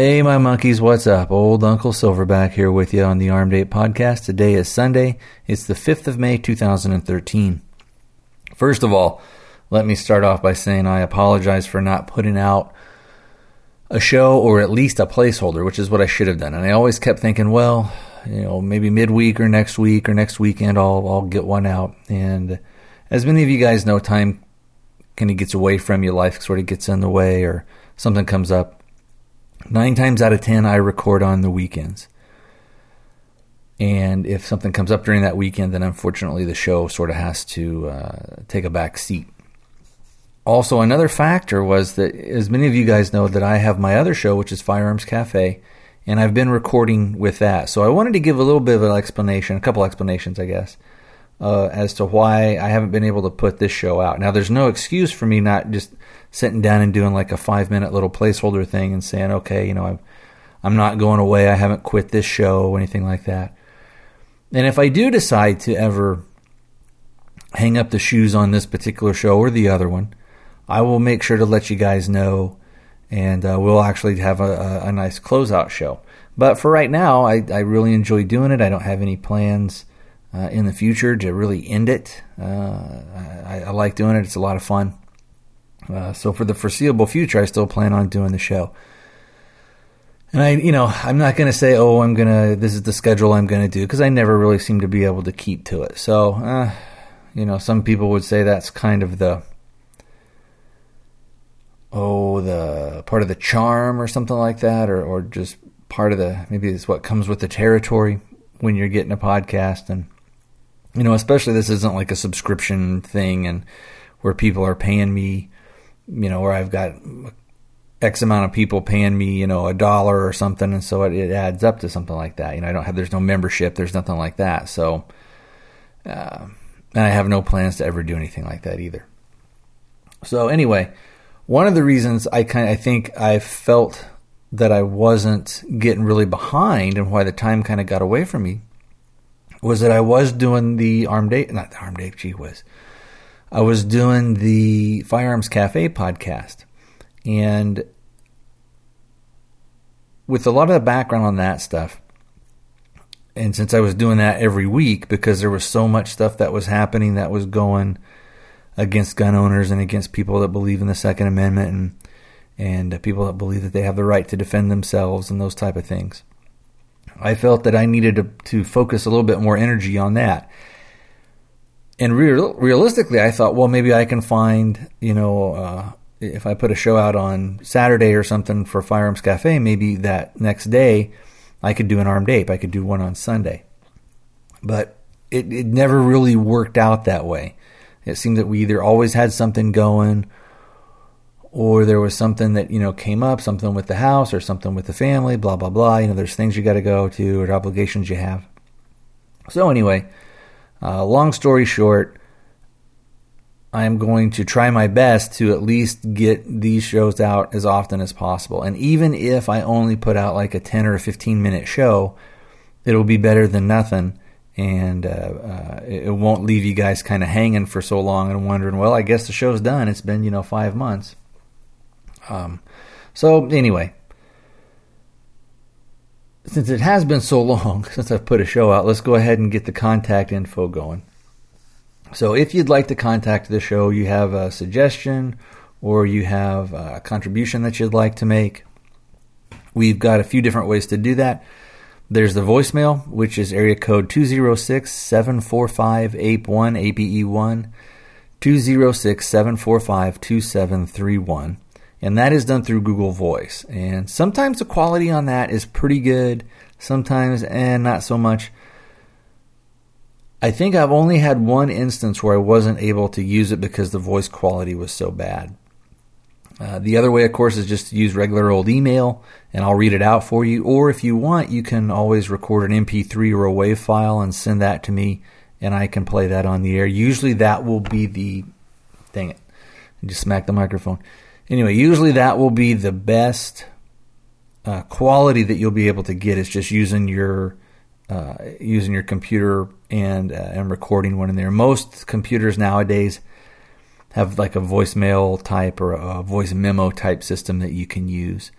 Hey, my monkeys, what's up? Old Uncle Silverback here with you on the Armed Ape podcast. Today is Sunday. It's the 5th of May, 2013. First of all, let me start off by saying I apologize for not putting out a show or at least a placeholder, which is what I should have done. And I always kept thinking, well, you know, maybe midweek or next week or next weekend I'll I'll get one out. And as many of you guys know, time kind of gets away from you, life sort of gets in the way or something comes up Nine times out of ten, I record on the weekends. And if something comes up during that weekend, then unfortunately the show sort of has to uh, take a back seat. Also, another factor was that, as many of you guys know, that I have my other show, which is Firearms Cafe, and I've been recording with that. So I wanted to give a little bit of an explanation, a couple explanations, I guess, uh, as to why I haven't been able to put this show out. Now, there's no excuse for me not just sitting down and doing like a five minute little placeholder thing and saying, okay, you know, I'm, I'm not going away. I haven't quit this show or anything like that. And if I do decide to ever hang up the shoes on this particular show or the other one, I will make sure to let you guys know, and uh, we'll actually have a, a, a, nice closeout show. But for right now, I, I really enjoy doing it. I don't have any plans uh, in the future to really end it. Uh, I, I, like doing it. It's a lot of fun. Uh, so for the foreseeable future, I still plan on doing the show. And I, you know, I'm not going to say, oh, I'm going to, this is the schedule I'm going to do, because I never really seem to be able to keep to it. So, uh, you know, some people would say that's kind of the, oh, the part of the charm or something like that, or, or just part of the, maybe it's what comes with the territory when you're getting a podcast. And, you know, especially this isn't like a subscription thing and where people are paying me you know, where I've got X amount of people paying me, you know, a dollar or something, and so it, it, adds up to something like that. You know, I don't have there's no membership, there's nothing like that. So, uh, and I have no plans to ever do anything like that either. So anyway, one of the reasons I kind of, I think I felt that I wasn't getting really behind and why the time kind of got away from me was that I was doing the armed ape, not the armed ape, gee whiz. I was doing the Firearms Cafe podcast. And with a lot of the background on that stuff, and since I was doing that every week because there was so much stuff that was happening that was going against gun owners and against people that believe in the Second Amendment and and people that believe that they have the right to defend themselves and those type of things. I felt that I needed to, to focus a little bit more energy on that and real, realistically, I thought, well, maybe I can find, you know, uh, if I put a show out on Saturday or something for Firearms Cafe, maybe that next day I could do an armed ape. I could do one on Sunday. But it, it never really worked out that way. It seemed that we either always had something going or there was something that, you know, came up, something with the house or something with the family, blah, blah, blah. You know, there's things you got to go to or obligations you have. So, anyway, uh, long story short, I'm going to try my best to at least get these shows out as often as possible. And even if I only put out like a 10 or a 15 minute show, it'll be better than nothing. And uh, uh, it won't leave you guys kind of hanging for so long and wondering, well, I guess the show's done. It's been, you know, five months. Um, so, anyway, since it has been so long since I've put a show out, let's go ahead and get the contact info going. So, if you'd like to contact the show, you have a suggestion or you have a contribution that you'd like to make, we've got a few different ways to do that. There's the voicemail, which is area code 206 745 APE1, APE1, 206 745 2731 and that is done through Google Voice. And sometimes the quality on that is pretty good, sometimes and not so much. I think I've only had one instance where I wasn't able to use it because the voice quality was so bad. Uh, the other way, of course, is just to use regular old email and I'll read it out for you. Or if you want, you can always record an MP3 or a WAV file and send that to me and I can play that on the air. Usually that will be the. Dang it. I just smacked the microphone. Anyway, usually that will be the best uh, quality that you'll be able to get is just using your uh, using your computer and uh, and recording one in there. Most computers nowadays have like a voicemail type or a voice memo type system that you can use.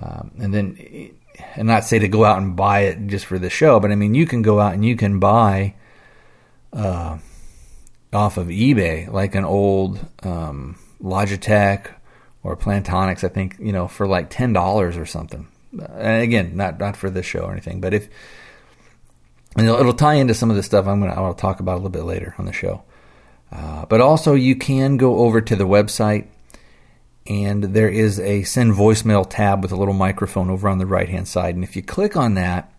Um, and then, and not say to go out and buy it just for the show, but I mean, you can go out and you can buy uh, off of eBay like an old um, Logitech or Plantronics, I think, you know, for like $10 or something. And again, not, not for this show or anything, but if, it'll, it'll tie into some of the stuff I'm going to, I'll talk about a little bit later on the show. Uh, but also, you can go over to the website, and there is a send voicemail tab with a little microphone over on the right hand side. And if you click on that,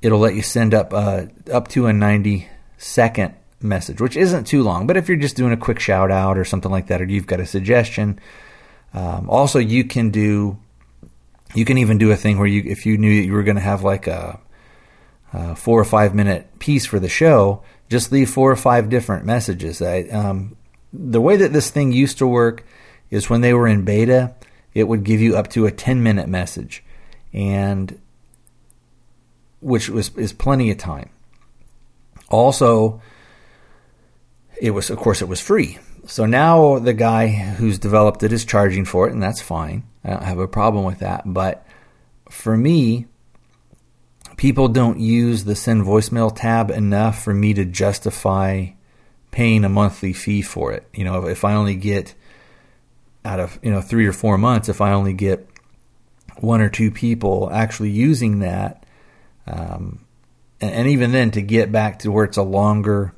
it'll let you send up uh, up to a 90 second message, which isn't too long. But if you're just doing a quick shout out or something like that, or you've got a suggestion, um, also you can do, you can even do a thing where you, if you knew you were going to have like a, a, four or five minute piece for the show, just leave four or five different messages. I, um, the way that this thing used to work is when they were in beta, it would give you up to a 10 minute message, and which was is plenty of time. Also, it was of course it was free. So now the guy who's developed it is charging for it, and that's fine. I don't have a problem with that. But for me, people don't use the send voicemail tab enough for me to justify paying a monthly fee for it. You know, if I only get out of, you know, 3 or 4 months, if I only get one or two people actually using that um, and, and even then to get back to where it's a longer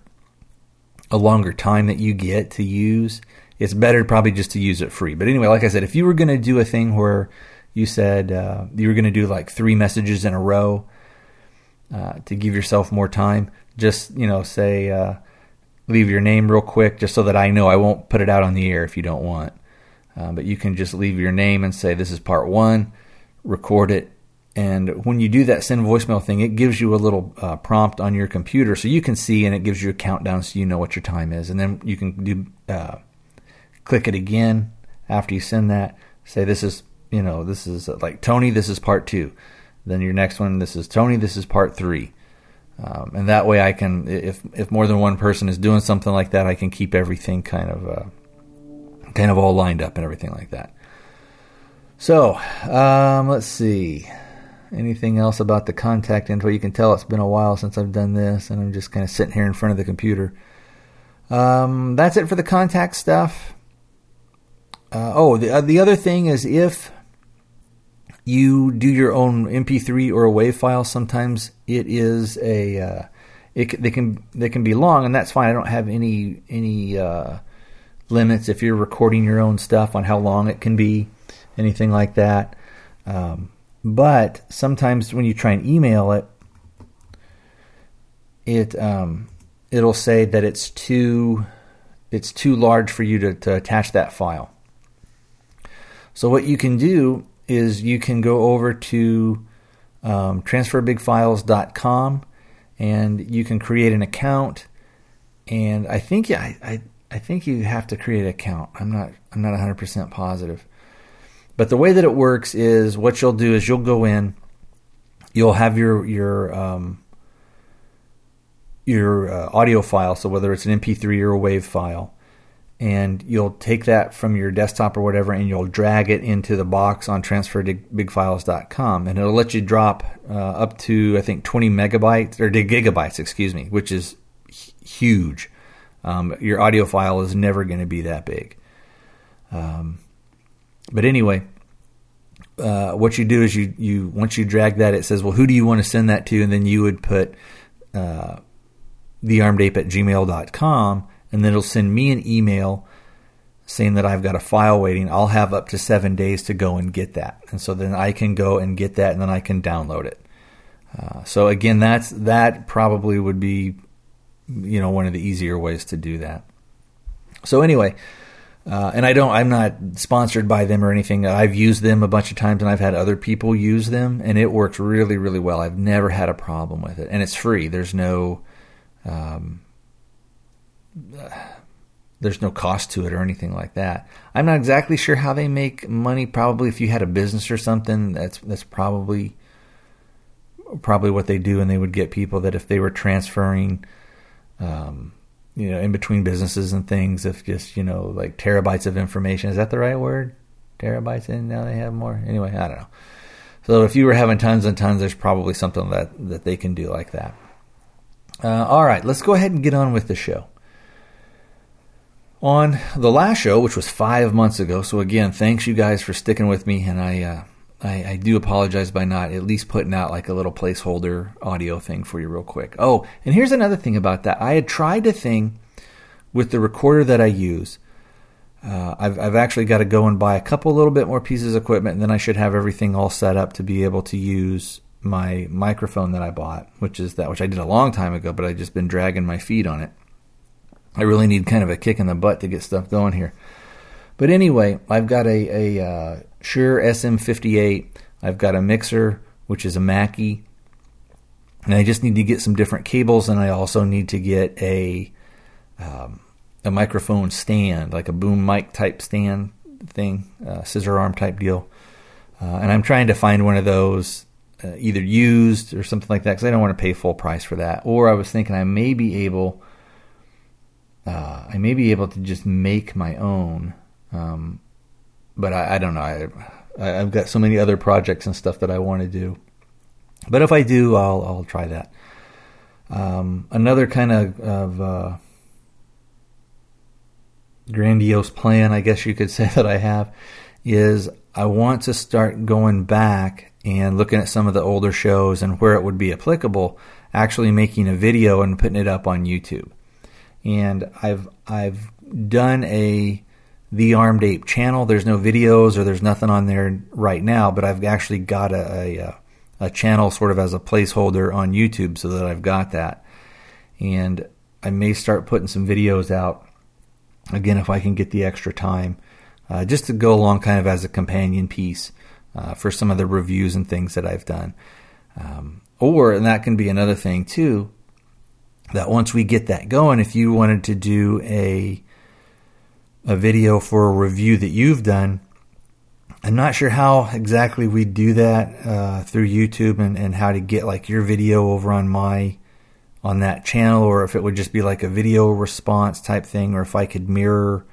a longer time that you get to use, it's better probably just to use it free. But anyway, like I said, if you were going to do a thing where you said uh, you were going to do like three messages in a row, uh, to give yourself more time. Just you know, say uh, leave your name real quick, just so that I know I won't put it out on the air if you don't want. Uh, but you can just leave your name and say this is part one, record it, and when you do that send voicemail thing, it gives you a little uh, prompt on your computer so you can see, and it gives you a countdown so you know what your time is, and then you can do uh, click it again after you send that. Say this is you know this is like Tony, this is part two then your next one, this is Tony, this is part three. Um, and that way I can, if, if more than one person is doing something like that, I can keep everything kind of, uh, kind of all lined up and everything like that. So, um, let's see. Anything else about the contact info? You can tell it's been a while since I've done this, and I'm just kind of sitting here in front of the computer. Um, that's it for the contact stuff. Uh, oh, the uh, the other thing is if you do your own MP3 or a WAV file, sometimes it is a uh, it they can they can be long, and that's fine. I don't have any any uh, limits if you're recording your own stuff on how long it can be, anything like that. Um, but sometimes when you try and email it, it um, it'll say that it's too it's too large for you to, to attach that file. So what you can do is you can go over to um, transferbigfiles.com and you can create an account. And I think yeah, I, I, I think you have to create an account. I'm not I'm not 100% positive. But the way that it works is what you'll do is you'll go in, you'll have your your um, your uh, audio file. So whether it's an MP3 or a WAV file, and you'll take that from your desktop or whatever and you'll drag it into the box on transferbigfiles.com and it'll let you drop uh, up to I think 20 megabytes or gigabytes, excuse me, which is huge. Um, your audio file is never going to be that big. Um, but anyway, uh, what you do is you you once you drag that, it says, well, who do you want to send that to, and then you would put uh, thearmedape at gmail.com and then it'll send me an email saying that I've got a file waiting. I'll have up to seven days to go and get that, and so then I can go and get that, and then I can download it. Uh, so again, that's that probably would be, you know, one of the easier ways to do that. So anyway, uh, and I don't, I'm not sponsored by them or anything. I've used them a bunch of times, and I've had other people use them, and it works really, really well. I've never had a problem with it, and it's free. There's no um, there's no cost to it or anything like that. I'm not exactly sure how they make money. Probably if you had a business or something, that's that's probably probably what they do, and they would get people that if they were transferring, um, you know, in between businesses and things, if just you know like terabytes of information. Is that the right word? terabytes, and now they have more. Anyway, I don't know. So if you were having tons and tons, there's probably something that that they can do like that. Uh, all right, let's go ahead and get on with the show. On the last show, which was five months ago, so again, thanks you guys for sticking with me, and I, uh, I, I do apologize by not at least putting out like a little placeholder audio thing for you real quick. Oh, and here's another thing about that. I had tried a thing with the recorder that I use. Uh, I've, I've actually got to go and buy a couple little bit more pieces of equipment, and then I should have everything all set up to be able to use my microphone that I bought, which is that which I did a long time ago, but I've just been dragging my feet on it. I really need kind of a kick in the butt to get stuff going here. But anyway, I've got a, a uh, Shure SM58. I've got a mixer, which is a Mackie, and I just need to get some different cables, and I also need to get a um, a microphone stand, like a boom mic type stand thing, uh, scissor arm type deal. Uh, and I'm trying to find one of those uh, either used or something like that because I don't want to pay full price for that. Or I was thinking I may be able, uh, I may be able to just make my own. Um, but I, I, don't know. I, I've got so many other projects and stuff that I want to do. But if I do, I'll I'll try that. Um, another kind of, of uh, grandiose plan, I guess you could say that I have, is I want to start going back and looking at some of the older shows and where it would be applicable, actually making a video and putting it up on YouTube. And I've I've done a the Armed Ape channel. There's no videos or there's nothing on there right now, but I've actually got a, a, a channel sort of as a placeholder on YouTube so that I've got that. And I may start putting some videos out again if I can get the extra time, uh, just to go along kind of as a companion piece uh, for some of the reviews and things that I've done. Um, or, and that can be another thing too, that once we get that going, if you wanted to do a a video for a review that you've done, I'm not sure how exactly we do that uh, through YouTube and, and how to get like your video over on my on that channel, or if it would just be like a video response type thing, or if I could mirror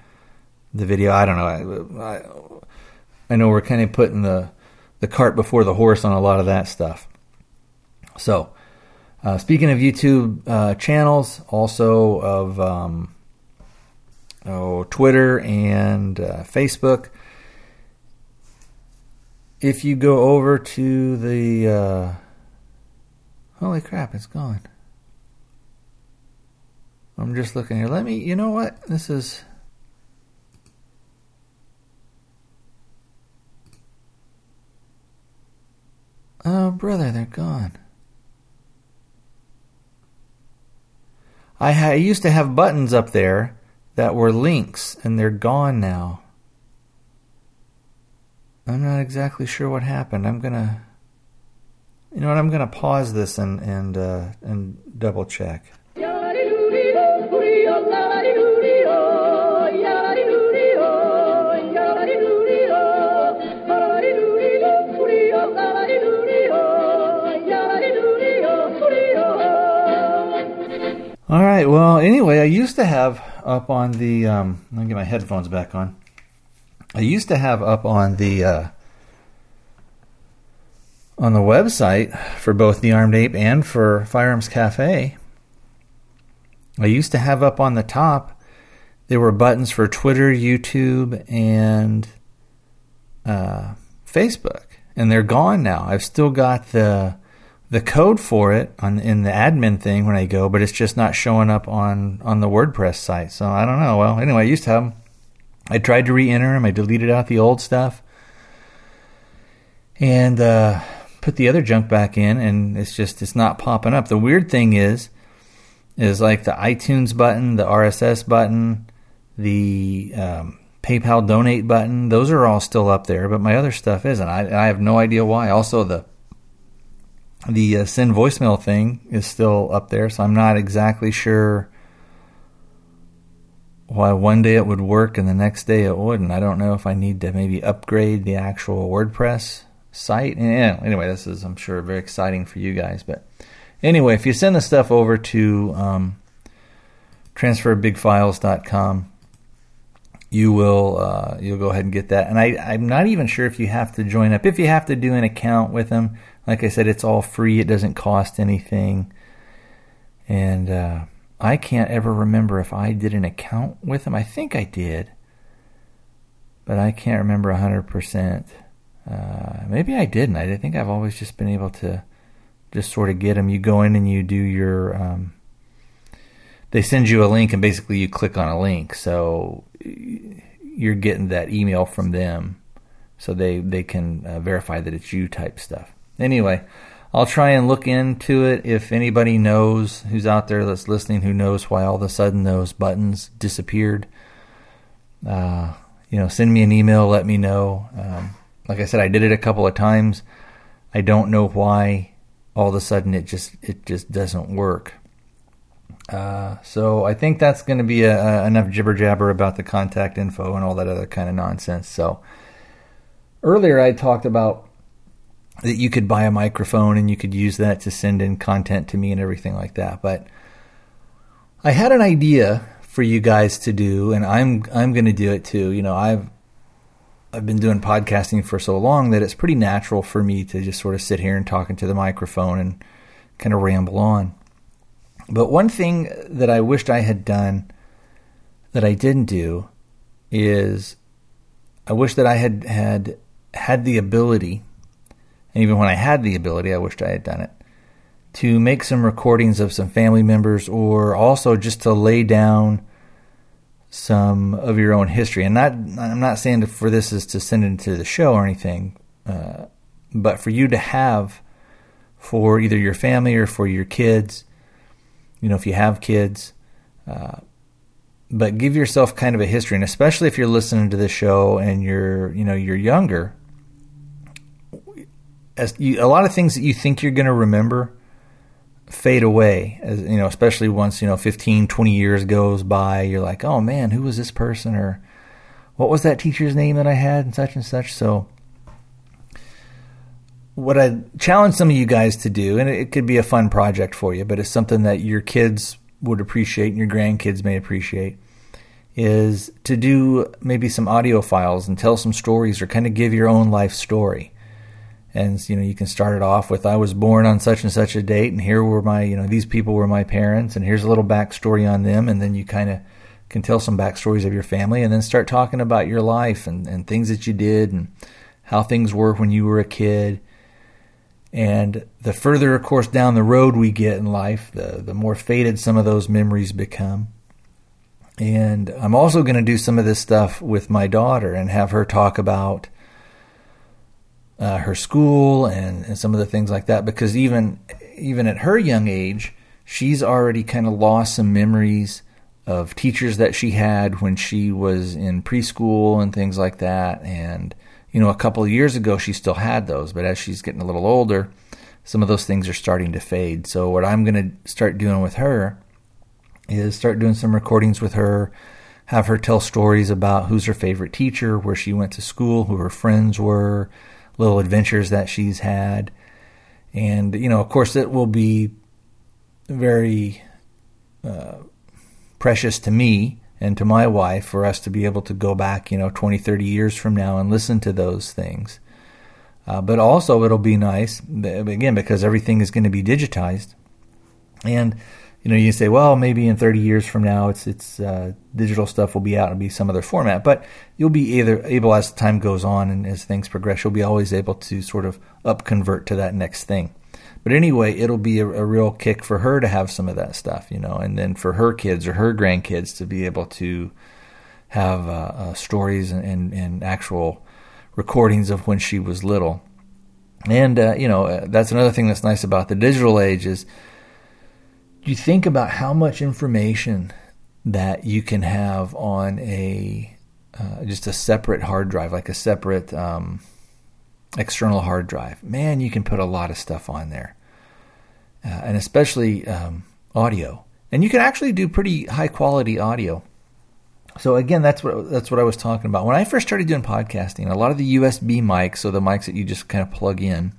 the video. I don't know. I, I, I know we're kind of putting the the cart before the horse on a lot of that stuff. So, uh, speaking of YouTube uh, channels, also of um, oh, Twitter and uh, Facebook. If you go over to the uh, holy crap, it's gone. I'm just looking here. Let me. You know what? This is. Oh, brother, they're gone. I, ha- I used to have buttons up there that were links, and they're gone now. I'm not exactly sure what happened. I'm gonna, you know what? I'm gonna pause this and and uh, and double check. All right. Well, anyway, I used to have up on the. Um, let me get my headphones back on. I used to have up on the uh, on the website for both the Armed Ape and for Firearms Cafe. I used to have up on the top. There were buttons for Twitter, YouTube, and uh, Facebook, and they're gone now. I've still got the the code for it on in the admin thing when I go, but it's just not showing up on on the WordPress site. So I don't know. Well, anyway, I used to have them. I tried to re-enter them. I deleted out the old stuff and uh, put the other junk back in, and it's just it's not popping up. The weird thing is, is like the iTunes button, the RSS button, the um, PayPal donate button. Those are all still up there, but my other stuff isn't. I, I have no idea why. Also the the uh, send voicemail thing is still up there, so I'm not exactly sure why one day it would work and the next day it wouldn't. I don't know if I need to maybe upgrade the actual WordPress site. And anyway, this is I'm sure very exciting for you guys. But anyway, if you send the stuff over to um, transferbigfiles.com, you will uh, you'll go ahead and get that. And I, I'm not even sure if you have to join up. If you have to do an account with them, like I said, it's all free. It doesn't cost anything. And uh, I can't ever remember if I did an account with them. I think I did, but I can't remember 100%. Uh, maybe I didn't. I think I've always just been able to just sort of get them. You go in and you do your. Um, they send you a link, and basically you click on a link. So you're getting that email from them, so they they can uh, verify that it's you type stuff. Anyway, I'll try and look into it. If anybody knows who's out there that's listening who knows why all of a sudden those buttons disappeared, uh, you know, send me an email. Let me know. Um, like I said, I did it a couple of times. I don't know why all of a sudden it just it just doesn't work. Uh, so I think that's going to be a, a, enough jibber jabber about the contact info and all that other kind of nonsense. So earlier I talked about that you could buy a microphone and you could use that to send in content to me and everything like that. But I had an idea for you guys to do, and I'm I'm going to do it too. You know, I've I've been doing podcasting for so long that it's pretty natural for me to just sort of sit here and talk into the microphone and kind of ramble on. But one thing that I wished I had done that I didn't do is I wish that I had had had the ability, and even when I had the ability, I wished I had done it, to make some recordings of some family members or also just to lay down some of your own history. And not, I'm not saying for this is to send it into the show or anything, uh, but for you to have for either your family or for your kids, you know, if you have kids, uh, but give yourself kind of a history, and especially if you're listening to this show and you're, you know, you're younger. As you, a lot of things that you think you're going to remember fade away as you know especially once you know 15 20 years goes by you're like oh man who was this person? Or what was that teacher's name that i had? And such and such. So what i challenge some of you guys to do and it could be a fun project for you but it's something that your kids would appreciate and your grandkids may appreciate is to do maybe some audio files and tell some stories or kind of give your own life story and you know you can start it off with I was born on such and such a date, and here were my you know these people were my parents, and here's a little backstory on them, and then you kind of can tell some backstories of your family, and then start talking about your life and, and things that you did and how things were when you were a kid. And the further, of course, down the road we get in life, the the more faded some of those memories become. And I'm also going to do some of this stuff with my daughter and have her talk about uh, her school and, and some of the things like that because even even at her young age she's already kind of lost some memories of teachers that she had when she was in preschool and things like that. And you know a couple of years ago she still had those but as she's getting a little older some of those things are starting to fade. So what i'm going to start doing with her is start doing some recordings with her have her tell stories about who's her favorite teacher where she went to school who her friends were little adventures that she's had. And, you know, of course, it will be very uh, precious to me and to my wife for us to be able to go back, you know, 20, 30 years from now and listen to those things. Uh, but also, it'll be nice, again, because everything is going to be digitized. And you know, you say, well, maybe in 30 years from now, it's it's uh, digital stuff will be out and be some other format. But you'll be either able as time goes on and as things progress, you'll be always able to sort of up convert to that next thing. But anyway, it'll be a, a real kick for her to have some of that stuff, you know, and then for her kids or her grandkids to be able to have uh, uh, stories and, and, and, actual recordings of when she was little. And uh, you know, uh, that's another thing that's nice about the digital age is you think about how much information that you can have on a uh, just a separate hard drive, like a separate um, external hard drive. Man, you can put a lot of stuff on there, uh, and especially um, audio. And you can actually do pretty high quality audio. So again, that's what that's what I was talking about when I first started doing podcasting. A lot of the USB mics, so the mics that you just kind of plug in,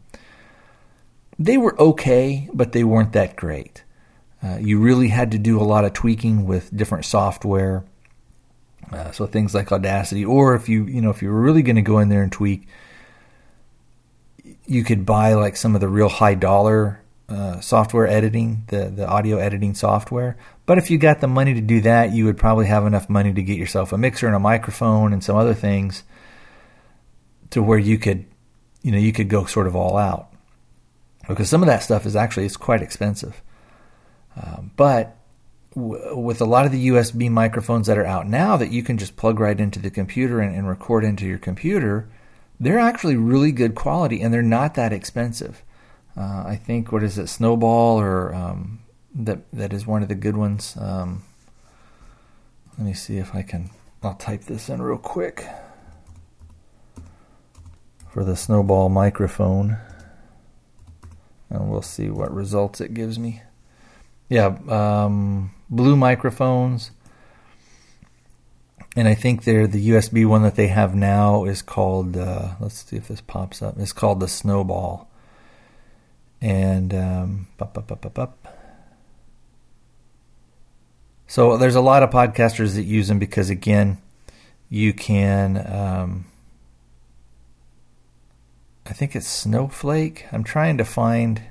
they were okay, but they weren't that great. Uh, you really had to do a lot of tweaking with different software Uh, so things like Audacity, or if you you know if you're really going to go in there and tweak, you could buy like some of the real high dollar uh, software editing, the the audio editing software. But if you got the money to do that, you would probably have enough money to get yourself a mixer and a microphone and some other things to where you could, you know, you could go sort of all out. Because some of that stuff is actually it's quite expensive. Um, but w- with a lot of the USB microphones that are out now that you can just plug right into the computer and, and record into your computer, they're actually really good quality and they're not that expensive. Uh, I think what is it, Snowball or um, that that is one of the good ones. Um, let me see if I can. I'll type this in real quick for the Snowball microphone, and we'll see what results it gives me yeah, um, blue microphones. And I think they're the USB one that they have now is called. Uh, let's see if this pops up. It's called the Snowball. And um, bup, bup, bup, so there's a lot of podcasters that use them because again, you can. Um, I think it's Snowflake. I'm trying to find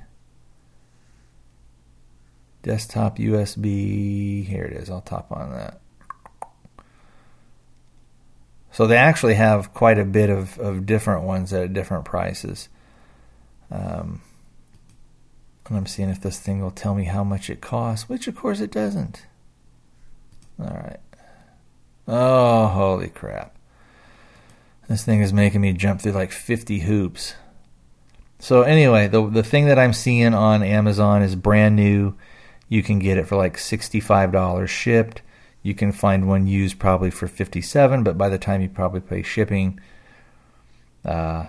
Desktop USB. Here it is. I'll tap on that. So they actually have quite a bit of, of different ones at different prices. Um, and I'm seeing if this thing will tell me how much it costs, which of course it doesn't. All right. Oh, holy crap. This thing is making me jump through like 50 hoops. So anyway, the the thing that I'm seeing on Amazon is brand new. You can get it for like $65 shipped. You can find one used probably for 57, but by the time you probably pay shipping, uh,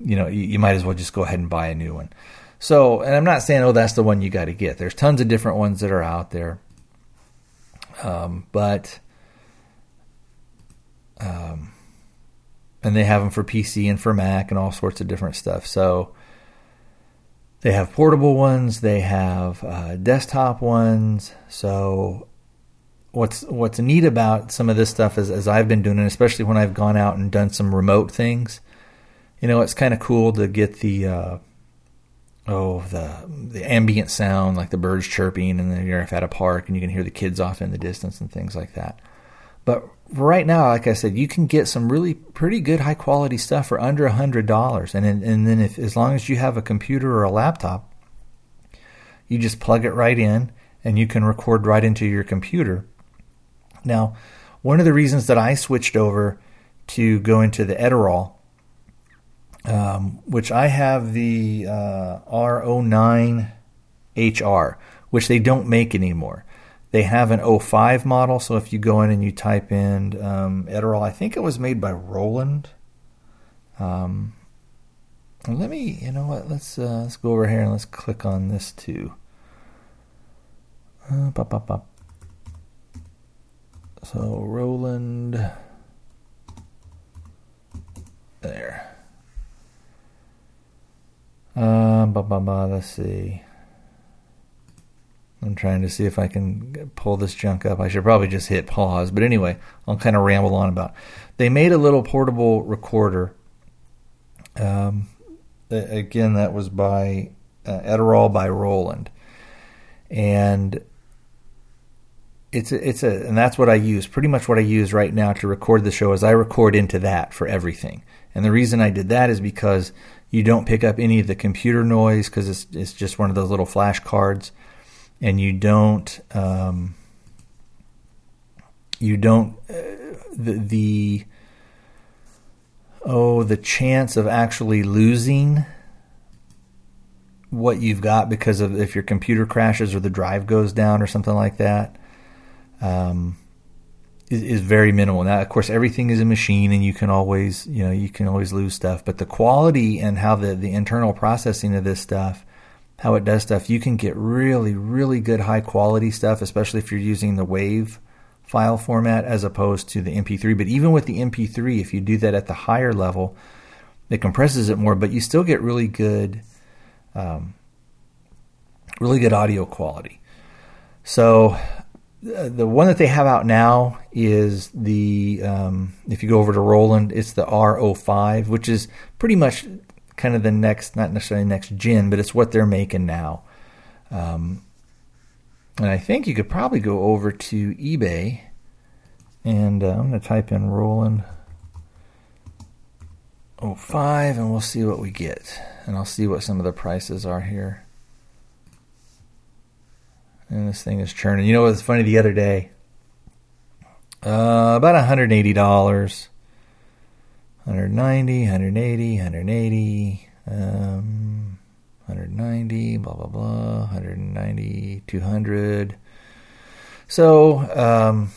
you know, you, you, might as well just go ahead and buy a new one. So, and I'm not saying, oh, that's the one you got to get. There's tons of different ones that are out there. Um, but, um, and they have them for PC and for Mac and all sorts of different stuff. So, they have portable ones. They have uh, desktop ones. So what's what's neat about some of this stuff is as I've been doing it, especially when I've gone out and done some remote things. You know, it's kind of cool to get the uh, oh the the ambient sound like the birds chirping, and then you're at a park and you can hear the kids off in the distance and things like that. But right now, like I said, you can get some really pretty good high quality stuff for under hundred dollars, and and then if as long as you have a computer or a laptop, you just plug it right in, and you can record right into your computer. Now, one of the reasons that I switched over to go into the Edirol, um, which I have the uh, R09HR, which they don't make anymore. They have an 05 model, so if you go in and you type in um, Edirol, I think it was made by Roland. Um, let me, you know what? Let's uh, let's go over here and let's click on this too. Uh, pop, pop, pop. So Roland, there. Um, bah, bah, bah, let's see. I'm trying to see if I can pull this junk up. I should probably just hit pause. But anyway, I'll kind of ramble on about. They made a little portable recorder. Um, again, that was by uh, Edirol by Roland, and it's a, it's a and that's what I use. Pretty much what I use right now to record the show is I record into that for everything. And the reason I did that is because you don't pick up any of the computer noise because it's it's just one of those little flash cards and you don't um, you don't uh, the, the oh the chance of actually losing what you've got because of if your computer crashes or the drive goes down or something like that um, is, is very minimal. Now, of course, everything is a machine, and you can always you know you can always lose stuff. But the quality and how the the internal processing of this stuff how it does stuff, you can get really, really good high quality stuff, especially if you're using the WAV file format as opposed to the MP3. But even with the MP3, if you do that at the higher level, it compresses it more, but you still get really good, um, really good audio quality. So uh, the one that they have out now is the um, if you go over to Roland, it's the R05, which is pretty much kind of the next, not necessarily next gen, but it's what they're making now. Um, and I think you could probably go over to eBay, and uh, I'm going to type in Roland 05, and we'll see what we get, and I'll see what some of the prices are here. And this thing is churning. You know what's funny? The other day, uh, about $180. 190, 180, 180, um, 190, blah, blah, blah, 190, 200. So, um,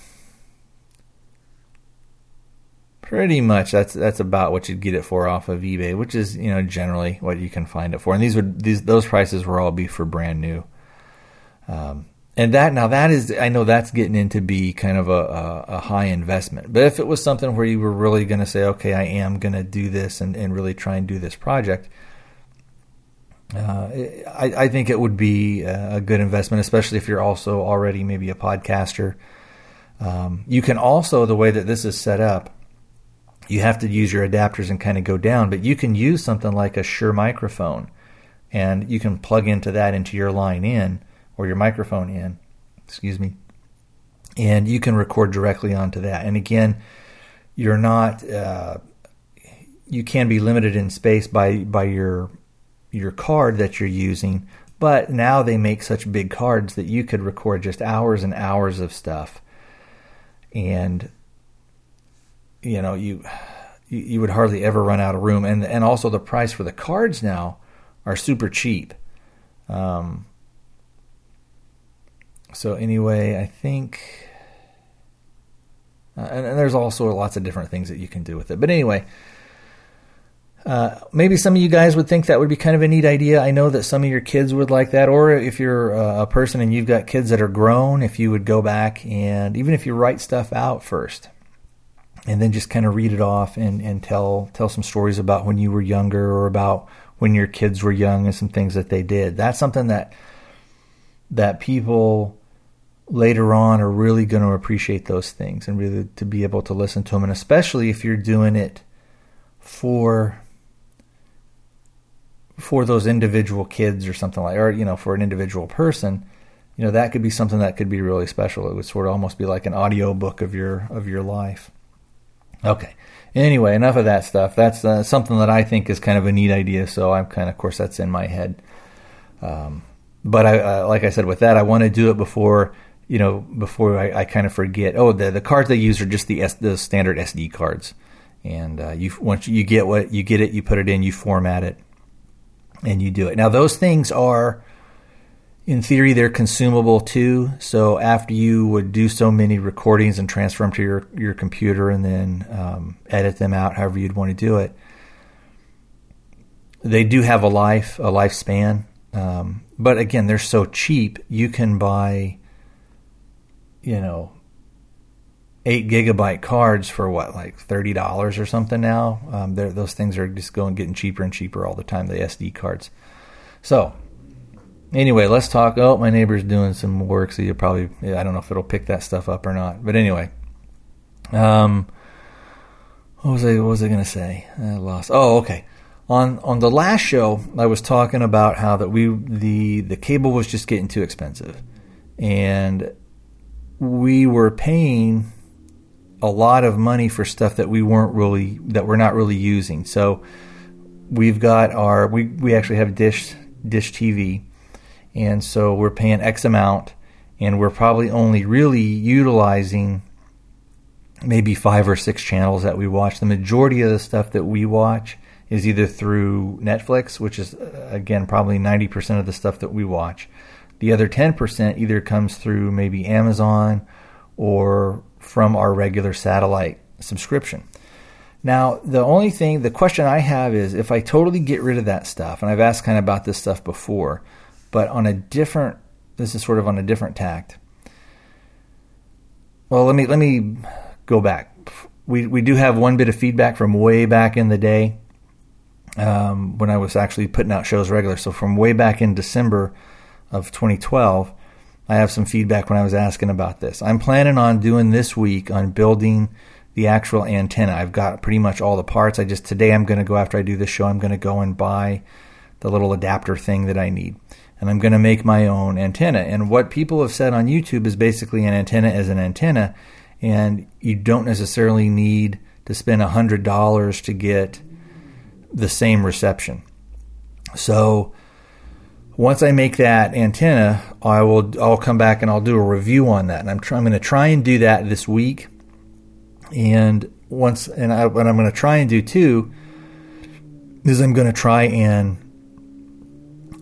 pretty much that's that's about what you'd get it for off of eBay, which is you know generally what you can find it for. And these would these those prices will all be for brand new. Um, and that now that is I know that's getting into be kind of a, a, a high investment. But if it was something where you were really going to say, okay, I am going to do this and, and really try and do this project, uh, I, I, think it would be a good investment, especially if you're also already maybe a podcaster. Um, you can also the way that this is set up, you have to use your adapters and kind of go down, but you can use something like a Shure microphone, and you can plug into that into your line in or your microphone in, excuse me, and you can record directly onto that. And again, you're not uh, you can be limited in space by by your your card that you're using, but now they make such big cards that you could record just hours and hours of stuff, and you know you you would hardly ever run out of room. And and also the price for the cards now are super cheap. Um, so anyway, I think, uh, and, and, there's also lots of different things that you can do with it. But anyway, uh, maybe some of you guys would think that would be kind of a neat idea. I know that some of your kids would like that, or if you're a person and you've got kids that are grown, if you would go back and even if you write stuff out first, and then just kind of read it off and, and tell tell some stories about when you were younger or about when your kids were young and some things that they did. That's something that that people later on are really going to appreciate those things and really to be able to listen to them and especially if you're doing it for for those individual kids or something like or you know for an individual person you know that could be something that could be really special. It would sort of almost be like an audio book of your of your life. Okay. Anyway enough of that stuff. That's uh, something that i think is kind of a neat idea. So i'm kind of of course that's in my head. Um, but I, uh, like I said, with that, I want to do it before you know, before I, I kind of forget. Oh, the the cards they use are just the S, the standard SD cards, and uh, you once you get what you get it, you put it in, you format it, and you do it. Now those things are, in theory, they're consumable too. So after you would do so many recordings and transfer them to your your computer, and then um, edit them out, however you'd want to do it, they do have a life, a lifespan. Um, but again, they're so cheap. You can buy you know, eight gigabyte cards for what, like thirty dollars or something now. Um, those things are just going getting cheaper and cheaper all the time. The SD cards. So anyway, let's talk. Oh, my neighbor's doing some work, so you probably I don't know if it'll pick that stuff up or not. But anyway, um, what was I what was I gonna say? I lost. Oh, okay. On on the last show, I was talking about how that we the the cable was just getting too expensive, and we were paying a lot of money for stuff that we weren't really that we're not really using. So we've got our we we actually have dish dish TV, and so we're paying X amount, and we're probably only really utilizing maybe five or six channels that we watch. The majority of the stuff that we watch is either through Netflix, which is uh, again probably ninety percent of the stuff that we watch the other 10% either comes through maybe Amazon or from our regular satellite subscription. Now, the only thing, the question I have is if I totally get rid of that stuff, and I've asked kind of about this stuff before, but on a different, this is sort of on a different tact. Well, let me let me go back. We we do have one bit of feedback from way back in the day um, when I was actually putting out shows regular. So from way back in December of 2012, I have some feedback when I was asking about this. I'm planning on doing this week on building the actual antenna. I've got pretty much all the parts. I just today I'm going to go after I do this show. I'm going to go and buy the little adapter thing that I need, and I'm going to make my own antenna. And what people have said on YouTube is basically an antenna is an antenna, and you don't necessarily need to spend a hundred dollars to get the same reception. So once I make that antenna, I will I'll come back and I'll do a review on that. And I'm try, I'm going to try and do that this week. And once and I, what I'm going to try and do too is I'm going to try and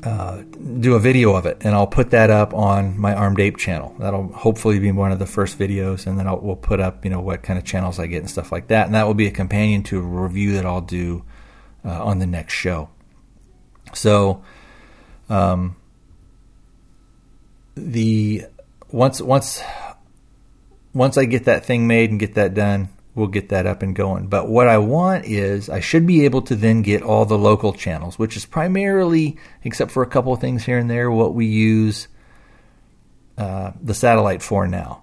uh, do a video of it, and I'll put that up on my Armed Ape channel. That'll hopefully be one of the first videos, and then I'll, we'll put up you know what kind of channels I get and stuff like that, and that will be a companion to a review that I'll do uh, on the next show. So, um, the once once once I get that thing made and get that done, we'll get that up and going. But what I want is I should be able to then get all the local channels, which is primarily, except for a couple of things here and there, what we use uh, the satellite for now.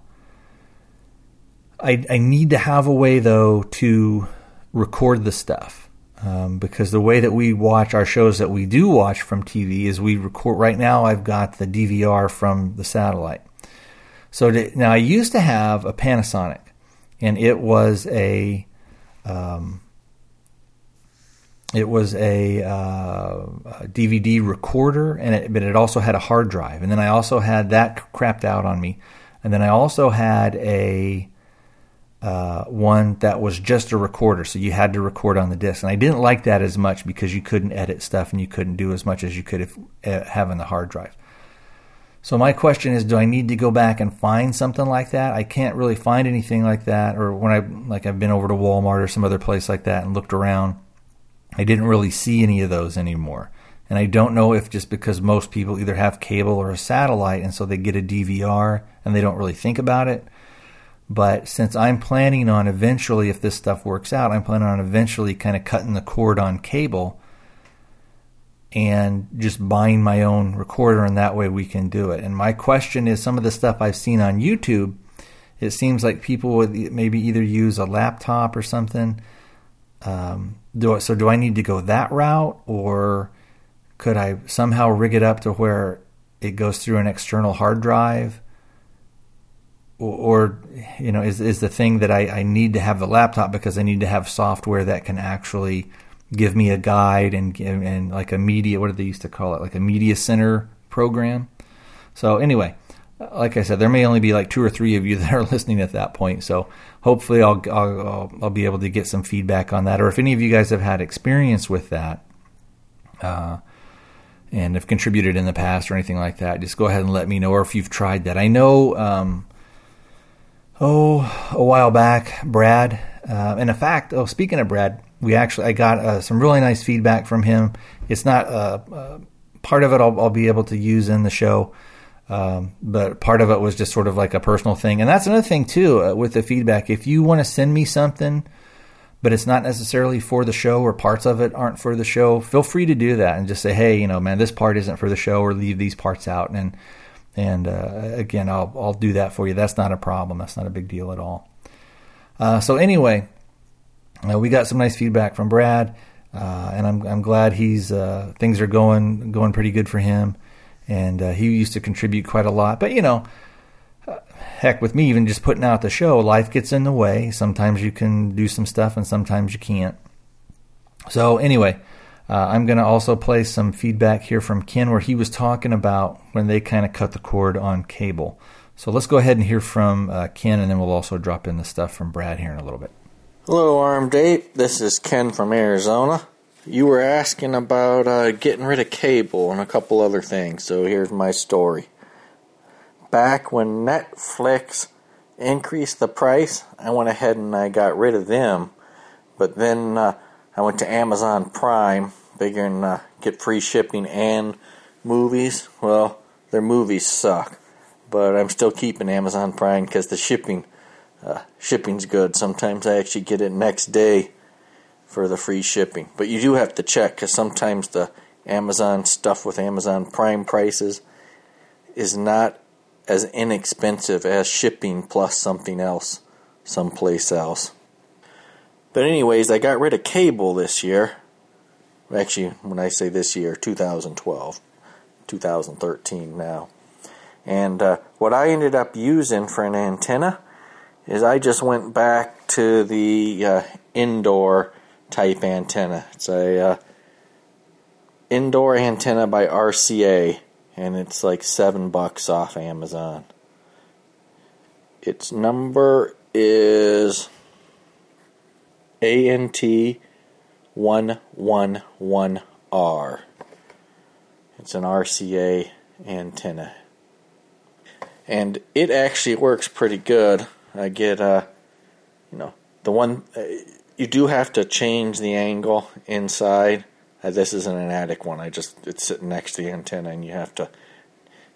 I, I need to have a way though to record the stuff. Um, because the way that we watch our shows that we do watch from TV is we record. Right now, I've got the DVR from the satellite. So to, now I used to have a Panasonic, and it was a um, it was a, uh, a, DVD recorder, and it, but it also had a hard drive. And then I also had that crapped out on me, and then I also had a uh, one that was just a recorder, so you had to record on the disc. And I didn't like that as much because you couldn't edit stuff and you couldn't do as much as you could if uh, having the hard drive. So my question is, do I need to go back and find something like that? I can't really find anything like that. Or when I like I've been over to Walmart or some other place like that and looked around, I didn't really see any of those anymore. And I don't know if just because most people either have cable or a satellite, and so they get a DVR and they don't really think about it but since I'm planning on eventually, if this stuff works out, I'm planning on eventually kind of cutting the cord on cable and just buying my own recorder, and that way we can do it. And my question is some of the stuff I've seen on YouTube, it seems like people would maybe either use a laptop or something. Um, do I, so do I need to go that route, or could I somehow rig it up to where it goes through an external hard drive? Or you know is is the thing that I, I need to have the laptop because I need to have software that can actually give me a guide and and like a media what do they used to call it like a media center program. So anyway, like I said, there may only be like two or three of you that are listening at that point. So hopefully I'll I'll, I'll be able to get some feedback on that, or if any of you guys have had experience with that. Uh, and have contributed in the past or anything like that, just go ahead and let me know. Or if you've tried that, I know um, oh, a while back, Brad. Uh, and in fact, oh, speaking of Brad, we actually I got uh, some really nice feedback from him. It's not uh, uh, part of it I'll, I'll, be able to use in the show, um, but part of it was just sort of like a personal thing. And that's another thing too uh, with the feedback. If you want to send me something, but it's not necessarily for the show or parts of it aren't for the show, feel free to do that and just say, hey, you know, man, this part isn't for the show, or leave these parts out and and uh, again, I'll I'll do that for you. That's not a problem. That's not a big deal at all. Uh, so anyway, uh, we got some nice feedback from Brad, uh, and I'm I'm glad he's uh, things are going going pretty good for him, and uh, he used to contribute quite a lot. But you know, heck, with me even just putting out the show, life gets in the way. Sometimes you can do some stuff, and sometimes you can't. So anyway, uh, I'm going to also play some feedback here from Ken where he was talking about when they kind of cut the cord on cable. So let's go ahead and hear from uh, Ken, and then we'll also drop in the stuff from Brad here in a little bit. Hello, Armed Ape. This is Ken from Arizona. You were asking about uh, getting rid of cable and a couple other things, so here's my story. Back when Netflix increased the price, I went ahead and I got rid of them. But then uh, I went to Amazon Prime figuring uh, get free shipping and movies. Well, their movies suck, but I'm still keeping Amazon Prime because the shipping uh, shipping's good. Sometimes I actually get it next day for the free shipping, but you do have to check because sometimes the Amazon stuff with Amazon Prime prices is not as inexpensive as shipping plus something else someplace else. But, anyways, I got rid of cable this year. Actually, when I say this year, 2012, 2013 now. And uh, what I ended up using for an antenna is I just went back to the uh, indoor type antenna. It's a uh, indoor antenna by RCA, and it's like seven bucks off Amazon. Its number is ANT one one one R. It's an RCA antenna, and it actually works pretty good. I get uh, you know, the one uh, you do have to change the angle inside. Uh, this isn't an attic one. I just it's sitting next to the antenna, and you have to,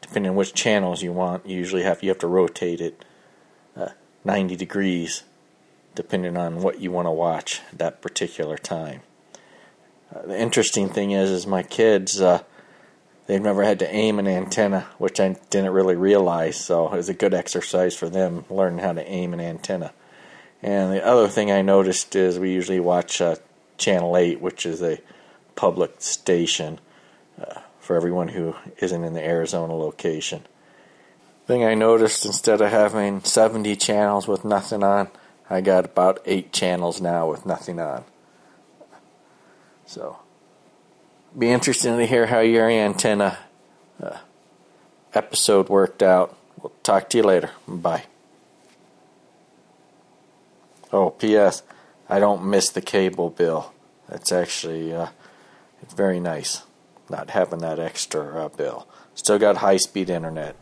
depending on which channels you want, you usually have you have to rotate it uh, 90 degrees, depending on what you want to watch at that particular time. Uh, the interesting thing is, is my kids. Uh, they've never had to aim an antenna, which I didn't really realize. So it was a good exercise for them learning how to aim an antenna. And the other thing I noticed is we usually watch uh, Channel 8, which is a public station uh, for everyone who isn't in the Arizona location. Thing I noticed instead of having 70 channels with nothing on, I got about 8 channels now with nothing on. So be interesting to hear how your antenna uh, episode worked out. We'll talk to you later. Bye. Oh, P.S. I don't miss the cable bill. That's actually uh, it's very nice not having that extra uh, bill. Still got high speed internet.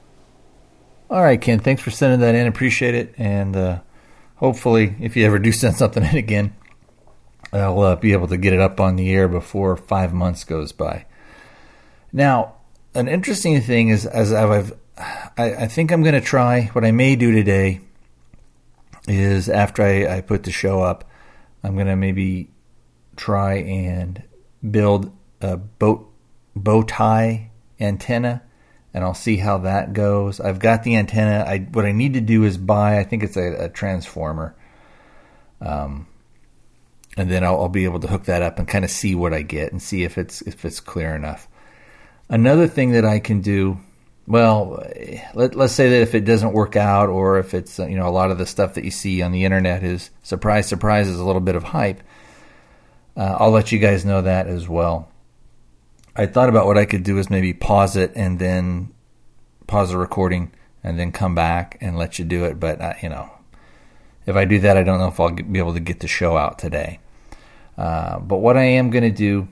All right, Ken. Thanks for sending that in. Appreciate it. And uh, hopefully, if you ever do send something in again, I'll uh, be able to get it up on the air before five months goes by. Now, an interesting thing is, as I've, I, I think I'm going to try. What I may do today is after I, I put the show up, I'm going to maybe try and build a boat bow tie antenna and I'll see how that goes. I've got the antenna. I what I need to do is buy. I think it's a, a transformer. Um, and then I'll, I'll, be able to hook that up and kind of see what I get and see if it's if it's clear enough. Another thing that I can do, well, let, let's say that if it doesn't work out, or if it's you know a lot of the stuff that you see on the internet is surprise, surprise, is a little bit of hype. Uh, I'll let you guys know that as well. I thought about what I could do is maybe pause it and then pause the recording and then come back and let you do it. But you know, if I do that, I don't know if I'll be able to get the show out today. Uh, but what I am going to do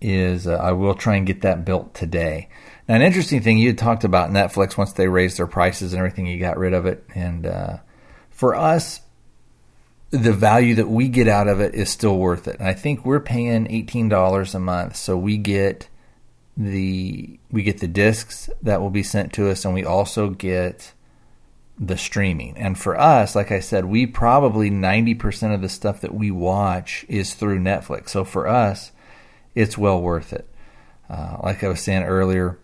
is uh, I will try and get that built today. Now, an interesting thing you talked about Netflix once they raised their prices and everything, you got rid of it. And uh, for us, the value that we get out of it is still worth it. And I think we're paying eighteen dollars a month, so we get the we get the discs that will be sent to us, and we also get the streaming. And for us, like I said, we probably 90% of the stuff that we watch is through Netflix. So for us, it's well worth it. Uh, like I was saying earlier,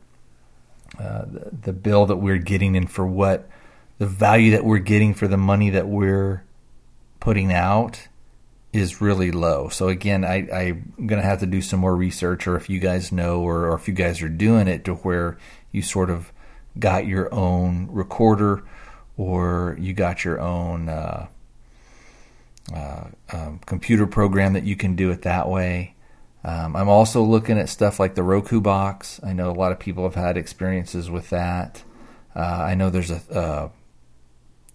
uh, the, the, bill that we're getting and for what the value that we're getting for the money that we're putting out is really low. So again, I, I'm going to have to do some more research, or if you guys know, or, or if you guys are doing it to where you sort of got your own recorder or you got your own uh, uh, um, computer program that you can do it that way. Um, I'm also looking at stuff like the Roku box. I know a lot of people have had experiences with that. Uh, I know there's a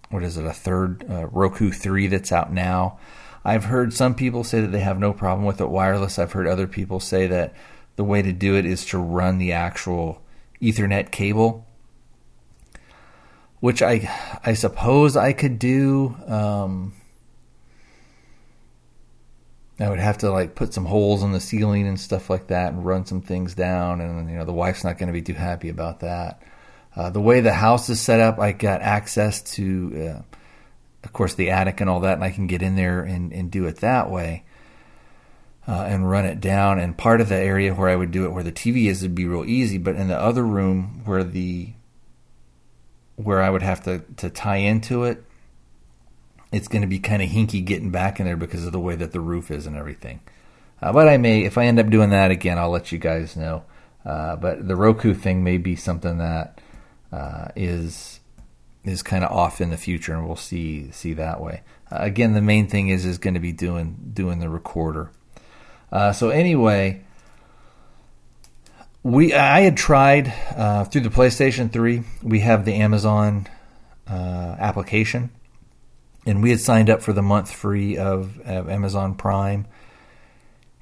what is it, a third uh, Roku 3 that's out now. I've heard some people say that they have no problem with it wireless. I've heard other people say that the way to do it is to run the actual Ethernet cable which I I suppose I could do. Um, I would have to like put some holes in the ceiling and stuff like that, and run some things down, and you know the wife's not going to be too happy about that. Uh, the way the house is set up, I got access to, uh, of course, the attic and all that, and I can get in there and, and do it that way. Uh, and run it down. And part of the area where I would do it, where the TV is, would be real easy. But in the other room where the where I would have to, to tie into it, it's going to be kind of hinky getting back in there because of the way that the roof is and everything. Uh, but I may, if I end up doing that again, I'll let you guys know. Uh, but the Roku thing may be something that uh, is is kind of off in the future, and we'll see see that way. Uh, again, the main thing is is going to be doing doing the recorder. Uh, so anyway, we I had tried uh, through the PlayStation 3. We have the Amazon uh, application, and we had signed up for the month free of, of, Amazon Prime.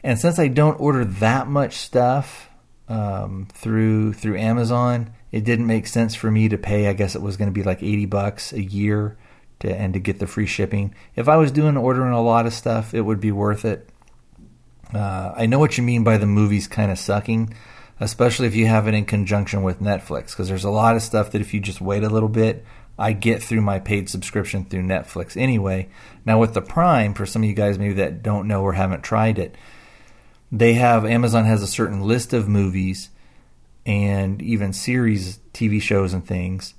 And since I don't order that much stuff um, through through Amazon, it didn't make sense for me to pay. I guess it was going to be like eighty bucks a year to and to get the free shipping. If I was doing ordering a lot of stuff, it would be worth it. Uh, I know what you mean by the movies kind of sucking especially if you have it in conjunction with Netflix, because there's a lot of stuff that if you just wait a little bit, I get through my paid subscription through Netflix anyway. Now with the Prime, for some of you guys maybe that don't know or haven't tried it, they have Amazon has a certain list of movies and even series, TV shows and things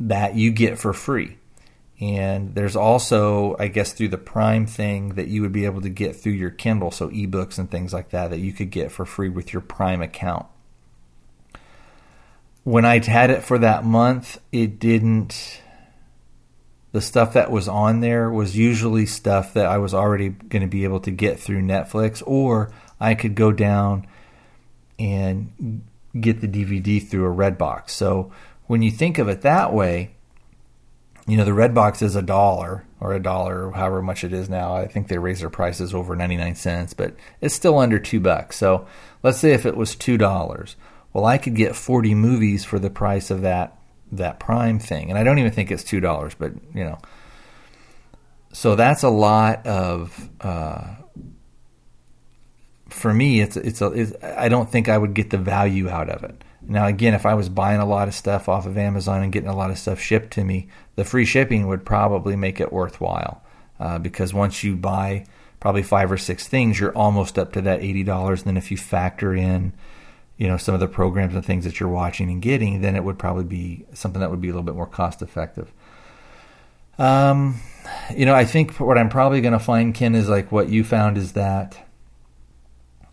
that you get for free. And there's also, I guess, through the Prime thing that you would be able to get through your Kindle, so ebooks and things like that, that you could get for free with your Prime account. When I had it for that month, it didn't. The stuff that was on there was usually stuff that I was already going to be able to get through Netflix, or I could go down and get the DVD through a Redbox. So when you think of it that way, you know, the Redbox is a dollar or a dollar, however much it is now. I think they raised their prices over 99 cents, but it's still under two bucks. So let's say if it was $2, well, I could get 40 movies for the price of that, that prime thing. And I don't even think it's $2, but you know, so that's a lot of, uh, for me, it's, it's, a, it's, I don't think I would get the value out of it. Now, again, if I was buying a lot of stuff off of Amazon and getting a lot of stuff shipped to me, the free shipping would probably make it worthwhile uh, because once you buy probably five or six things, you're almost up to that eighty dollars. And then if you factor in, you know, some of the programs and things that you're watching and getting, then it would probably be something that would be a little bit more cost effective. Um, you know, I think what I'm probably going to find, Ken, is like what you found is that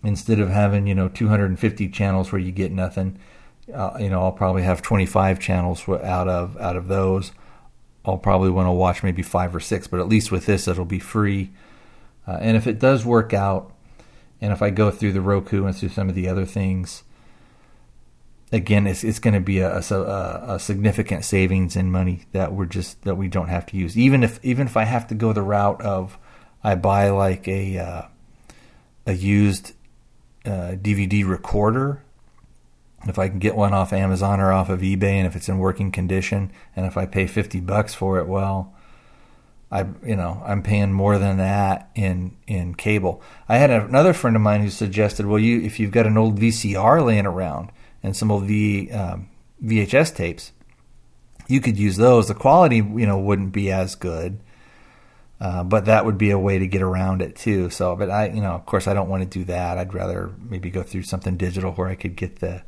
instead of having you know 250 channels where you get nothing uh, you know, I'll probably have 25 channels out of out of those. I'll probably want to watch maybe five or six, but at least with this, it'll be free. Uh, and if it does work out, and if I go through the Roku and through some of the other things, again, it's it's going to be a, a, a, significant savings in money that we're just that we don't have to use. Even if even if I have to go the route of I buy like a uh, a used uh, DVD recorder if I can get one off Amazon or off of eBay and if it's in working condition and if I pay 50 bucks for it, well, I you know, I'm paying more than that in in cable. I had another friend of mine who suggested, well, you if you've got an old VCR laying around and some old v, um, VHS tapes, you could use those. The quality, you know, wouldn't be as good. Uh, but that would be a way to get around it too. So, but I, you know, of course, I don't want to do that. I'd rather maybe go through something digital where I could get the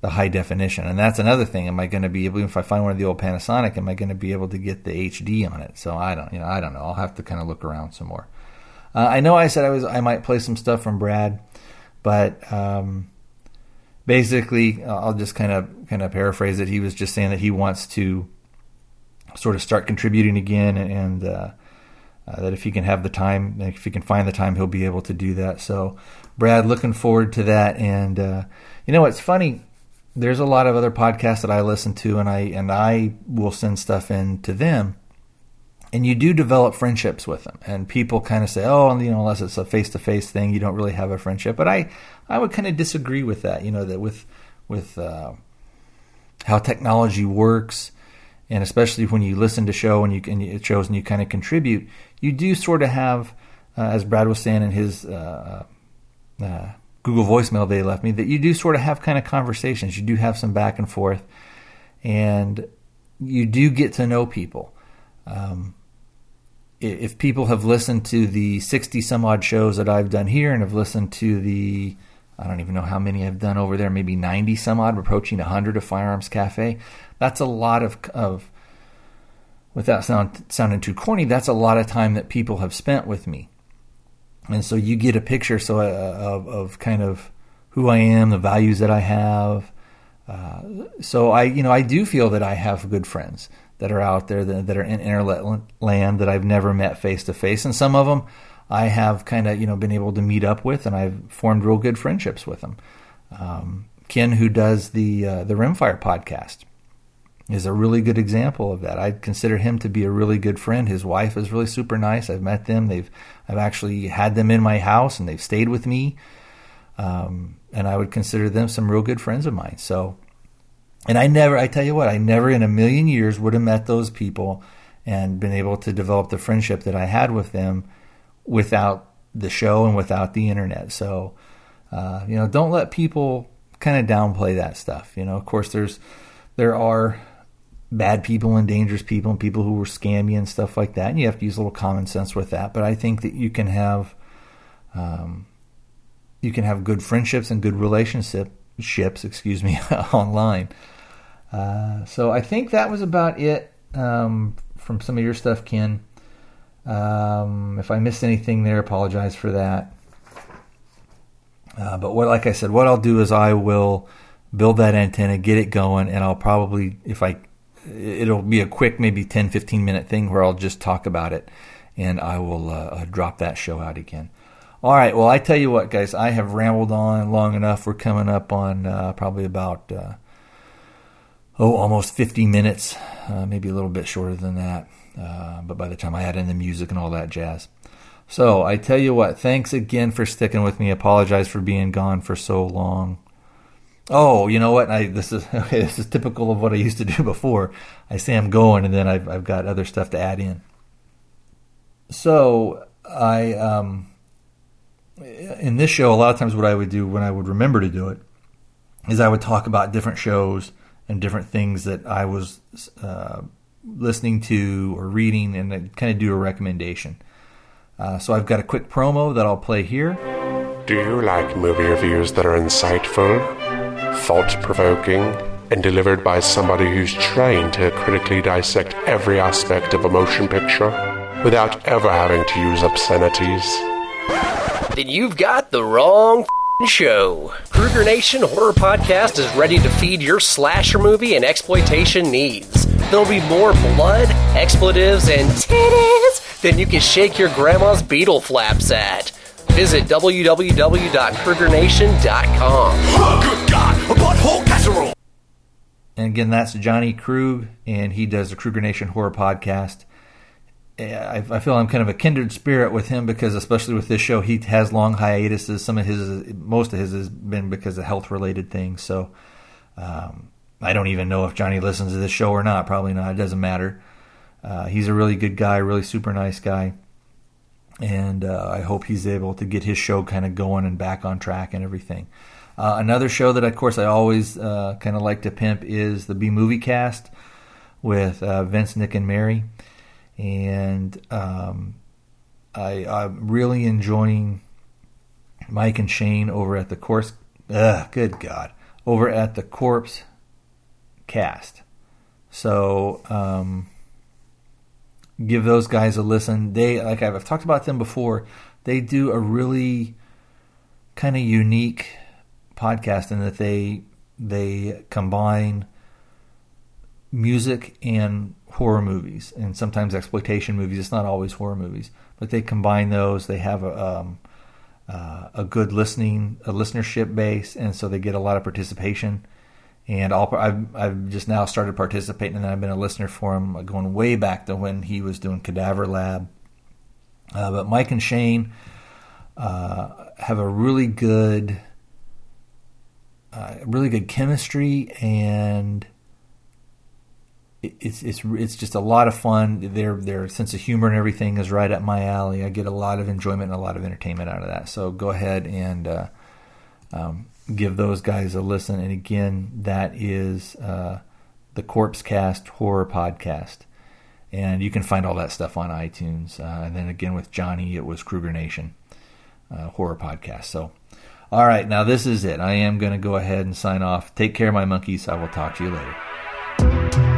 the high definition. And that's another thing. Am I going to be able, if I find one of the old Panasonic, am I going to be able to get the HD on it? So I don't, you know, I don't know. I'll have to kind of look around some more. Uh, I know I said I was, I might play some stuff from Brad, but um, basically, I'll just kind of, kind of paraphrase it. He was just saying that he wants to sort of start contributing again, and uh, uh, that if he can have the time, if he can find the time, he'll be able to do that. So, Brad, looking forward to that. And uh, you know, it's funny there's a lot of other podcasts that I listen to, and I and I will send stuff in to them. And you do develop friendships with them, and people kind of say, "Oh, you know, unless it's a face-to-face thing, you don't really have a friendship." But I, I would kind of disagree with that. You know, that with with uh, how technology works, and especially when you listen to show and you and it shows and you kind of contribute, you do sort of have, uh, as Brad was saying in his uh, uh Google voicemail they left me that you do sort of have kind of conversations. You do have some back and forth, and you do get to know people. Um, if people have listened to the 60 some odd shows that I've done here and have listened to the I don't even know how many I've done over there, maybe 90 some odd, approaching 100 of Firearms Cafe. That's a lot of, of without sound, sounding too corny, that's a lot of time that people have spent with me. And so you get a picture so uh, of, of kind of who I am, the values that I have. Uh, so I, you know, I do feel that I have good friends that are out there that, that are in internet land that I've never met face to face, and some of them I have kind of, you know, been able to meet up with, and I've formed real good friendships with them. Um, Ken, who does the uh, the Rimfire podcast, is a really good example of that. I'd consider him to be a really good friend. His wife is really super nice. I've met them. They've I've actually had them in my house and they've stayed with me. Um, and I would consider them some real good friends of mine. So, and I never, I tell you what, I never in a million years would have met those people and been able to develop the friendship that I had with them without the show and without the internet. So, uh, you know, don't let people kind of downplay that stuff. You know, of course, there's there are bad people and dangerous people and people who were scam you and stuff like that. And you have to use a little common sense with that. But I think that you can have, um, you can have good friendships and good relationships, excuse me, online. Uh, so I think that was about it um, from some of your stuff, Ken. Um, if I missed anything there, apologize for that. Uh, but what, like I said, what I'll do is I will build that antenna, get it going, and I'll probably, if I it'll be a quick, maybe 10, 15 minute thing where I'll just talk about it and I will uh, uh, drop that show out again. All right. Well, I tell you what, guys, I have rambled on long enough. We're coming up on uh, probably about, uh, oh, almost 50 minutes, uh, maybe a little bit shorter than that. Uh, but by the time I add in the music and all that jazz. So I tell you what, thanks again for sticking with me. Apologize for being gone for so long. Oh, you know what? I this is okay, this is typical of what I used to do before. I say I'm going, and then I've I've got other stuff to add in. So I um, in this show, a lot of times what I would do when I would remember to do it is I would talk about different shows and different things that I was uh, listening to or reading, and I'd kind of do a recommendation. Uh, so I've got a quick promo that I'll play here. Do you like movie reviews that are insightful? Thought provoking, and delivered by somebody who's trained to critically dissect every aspect of a motion picture without ever having to use obscenities. Then you've got the wrong show. Kruger Nation Horror Podcast is ready to feed your slasher movie and exploitation needs. There'll be more blood, expletives, and titties than you can shake your grandma's beetle flaps at. Visit www.krugernation.com. Oh, good God, a butthole casserole! And again, that's Johnny Krug, and he does the Kruger Nation Horror Podcast. I, I feel I'm kind of a kindred spirit with him because, especially with this show, he has long hiatuses. Some of his, most of his, has been because of health related things. So um, I don't even know if Johnny listens to this show or not. Probably not. It doesn't matter. Uh, he's a really good guy, really super nice guy and uh, I hope he's able to get his show kind of going and back on track and everything. Uh, another show that, of course, I always uh, kind of like to pimp is the B Movie Cast with uh, Vince, Nick, and Mary, and um, I, am really enjoying Mike and Shane over at the course. Ugh, good God, over at the Corpse Cast. So. Um, give those guys a listen. They like I've talked about them before. They do a really kind of unique podcast in that they they combine music and horror movies and sometimes exploitation movies. It's not always horror movies, but they combine those. They have a um, uh, a good listening a listenership base, and so they get a lot of participation and I'll, I've, I've just now started participating, and I've been a listener for him going way back to when he was doing Cadaver Lab. Uh, but Mike and Shane uh, have a really good, uh, really good chemistry, and it's it's it's just a lot of fun. Their their sense of humor and everything is right up my alley. I get a lot of enjoyment and a lot of entertainment out of that. So go ahead and uh, um, give those guys a listen. And again, that is uh, the Corpse Cast Horror Podcast. And you can find all that stuff on iTunes. Uh, and then again, with Johnny, it was Kruger Nation uh, Horror Podcast. So, All right, now this is it. I am going to go ahead and sign off. Take care, my monkeys. I will talk to you later.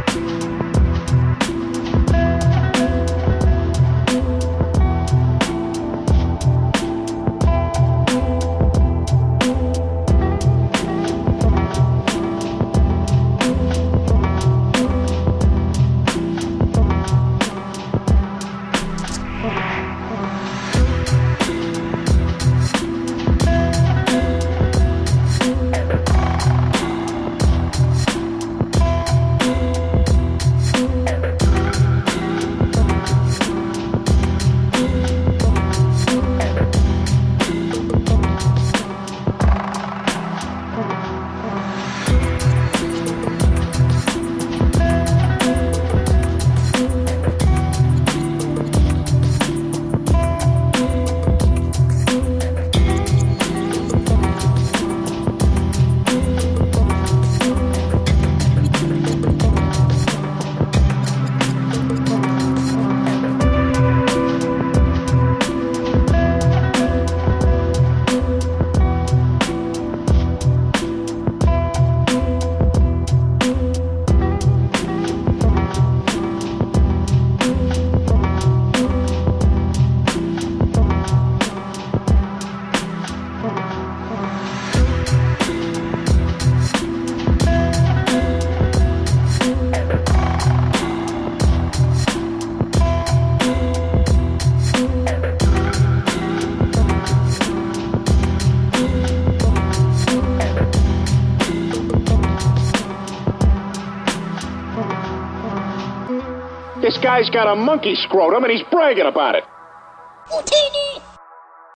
Guy's got a monkey scrotum and he's bragging about it.